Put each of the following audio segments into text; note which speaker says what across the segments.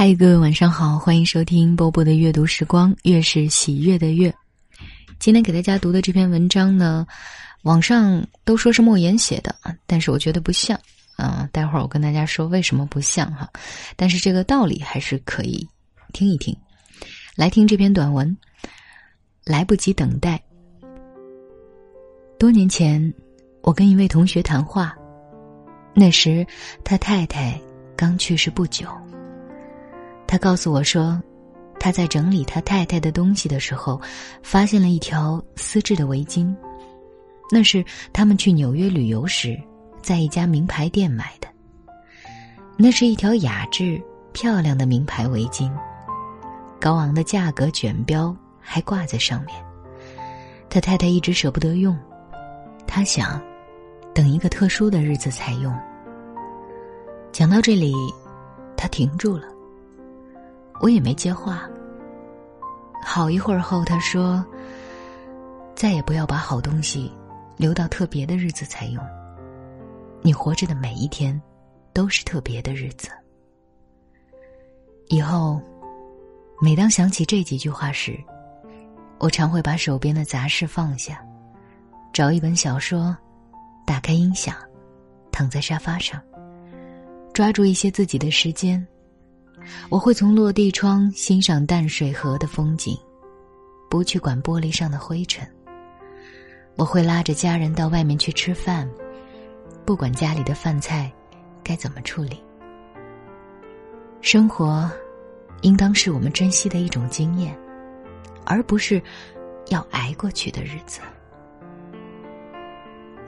Speaker 1: 嗨，各位晚上好，欢迎收听波波的阅读时光，越是喜悦的越。今天给大家读的这篇文章呢，网上都说是莫言写的，但是我觉得不像啊。待会儿我跟大家说为什么不像哈，但是这个道理还是可以听一听。来听这篇短文，来不及等待。多年前，我跟一位同学谈话，那时他太太刚去世不久。他告诉我说，他在整理他太太的东西的时候，发现了一条丝质的围巾，那是他们去纽约旅游时，在一家名牌店买的。那是一条雅致漂亮的名牌围巾，高昂的价格卷标还挂在上面。他太太一直舍不得用，他想等一个特殊的日子才用。讲到这里，他停住了。我也没接话。好一会儿后，他说：“再也不要把好东西留到特别的日子才用。你活着的每一天，都是特别的日子。以后，每当想起这几句话时，我常会把手边的杂事放下，找一本小说，打开音响，躺在沙发上，抓住一些自己的时间。”我会从落地窗欣赏淡水河的风景，不去管玻璃上的灰尘。我会拉着家人到外面去吃饭，不管家里的饭菜该怎么处理。生活，应当是我们珍惜的一种经验，而不是要挨过去的日子。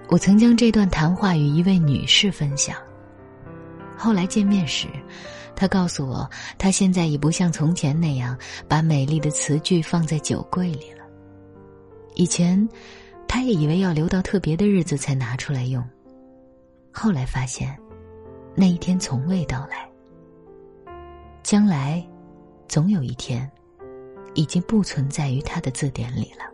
Speaker 1: 我曾将这段谈话与一位女士分享，后来见面时。他告诉我，他现在已不像从前那样把美丽的词句放在酒柜里了。以前，他也以为要留到特别的日子才拿出来用。后来发现，那一天从未到来。将来，总有一天，已经不存在于他的字典里了。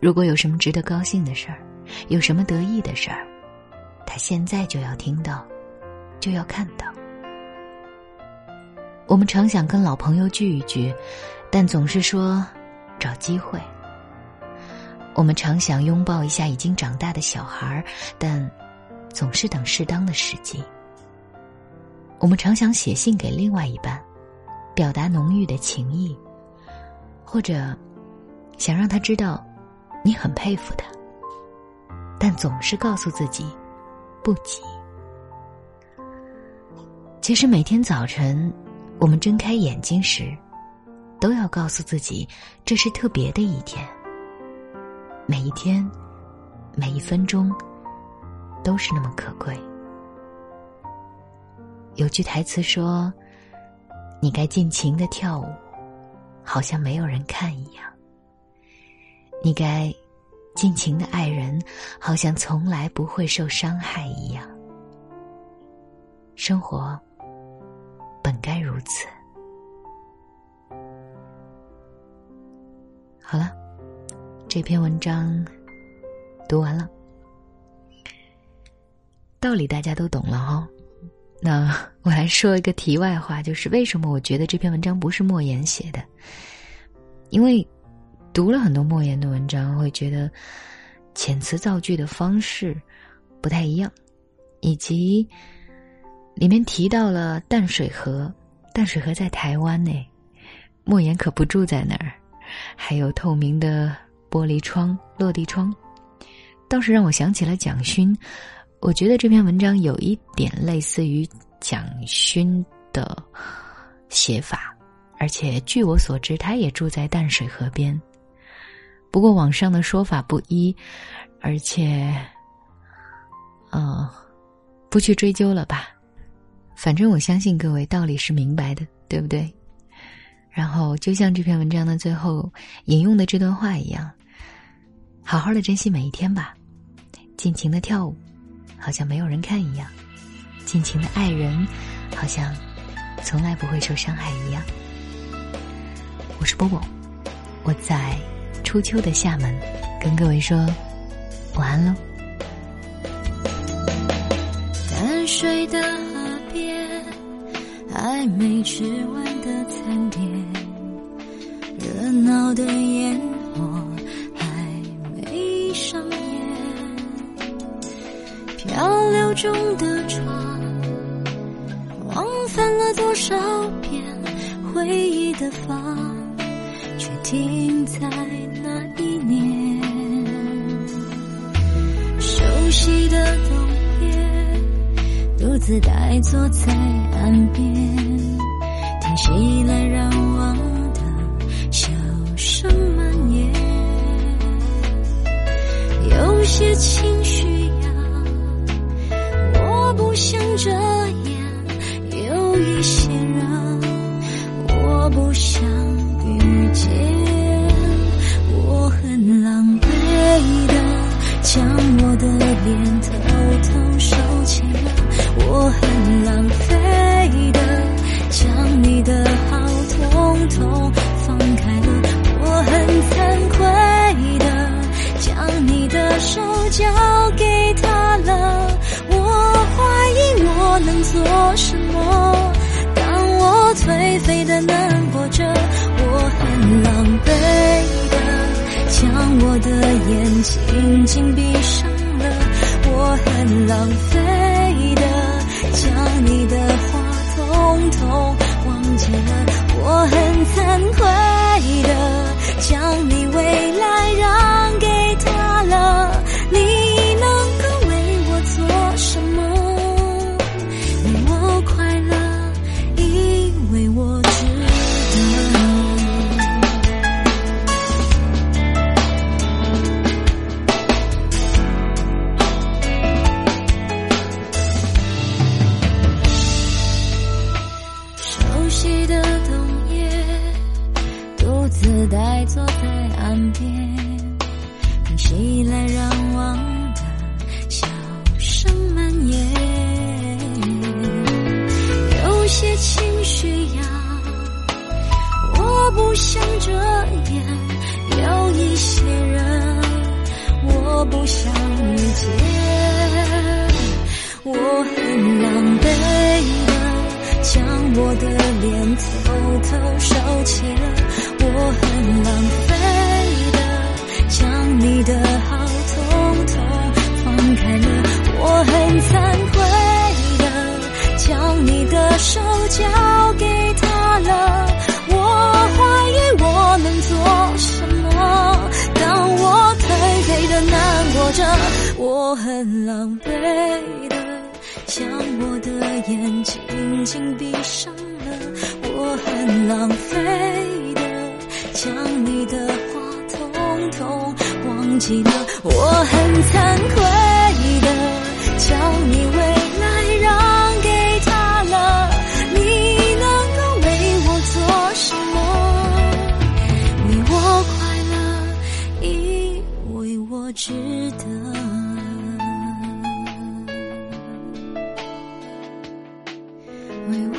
Speaker 1: 如果有什么值得高兴的事儿，有什么得意的事儿，他现在就要听到，就要看到。我们常想跟老朋友聚一聚，但总是说找机会。我们常想拥抱一下已经长大的小孩但总是等适当的时机。我们常想写信给另外一半，表达浓郁的情谊，或者想让他知道你很佩服他，但总是告诉自己不急。其实每天早晨。我们睁开眼睛时，都要告诉自己，这是特别的一天。每一天，每一分钟，都是那么可贵。有句台词说：“你该尽情的跳舞，好像没有人看一样；你该尽情的爱人，好像从来不会受伤害一样。”生活。该如此。好了，这篇文章读完了，道理大家都懂了哈。那我来说一个题外话，就是为什么我觉得这篇文章不是莫言写的？因为读了很多莫言的文章，会觉得遣词造句的方式不太一样，以及。里面提到了淡水河，淡水河在台湾呢，莫言可不住在那儿。还有透明的玻璃窗、落地窗，倒是让我想起了蒋勋。我觉得这篇文章有一点类似于蒋勋的写法，而且据我所知，他也住在淡水河边。不过网上的说法不一，而且，嗯，不去追究了吧。反正我相信各位道理是明白的，对不对？然后就像这篇文章的最后引用的这段话一样，好好的珍惜每一天吧，尽情的跳舞，好像没有人看一样；尽情的爱人，好像从来不会受伤害一样。我是波波，我在初秋的厦门跟各位说晚安喽。
Speaker 2: 淡水的。还没吃完的餐点，热闹的烟火还没上演，漂流中的船往返了多少遍，回忆的房却停在那一年，熟悉的冬夜，自呆坐在岸边，听熙来攘往的笑声蔓延，有些情绪呀，我不想这将我的眼睛紧闭上了，我很浪费的。将你的话统统忘记了，我很惭愧的将你未来让给他了。自呆坐在岸边，听熙来攘往的笑声蔓延。有些情绪呀，我不想遮掩；有一些人，我不想遇见。我很狼狈的将我的脸偷偷收起了，我很浪费的将你的好统统放开了，我很惭愧的将你的手交给他了。我怀疑我能做什么，当我颓废的难过着，我很狼狈的将我的眼紧紧闭上了，我很浪费。想你的话统统忘记了我很惭愧的将你未来让给他了你能够为我做什么？为我快乐以为我值得为我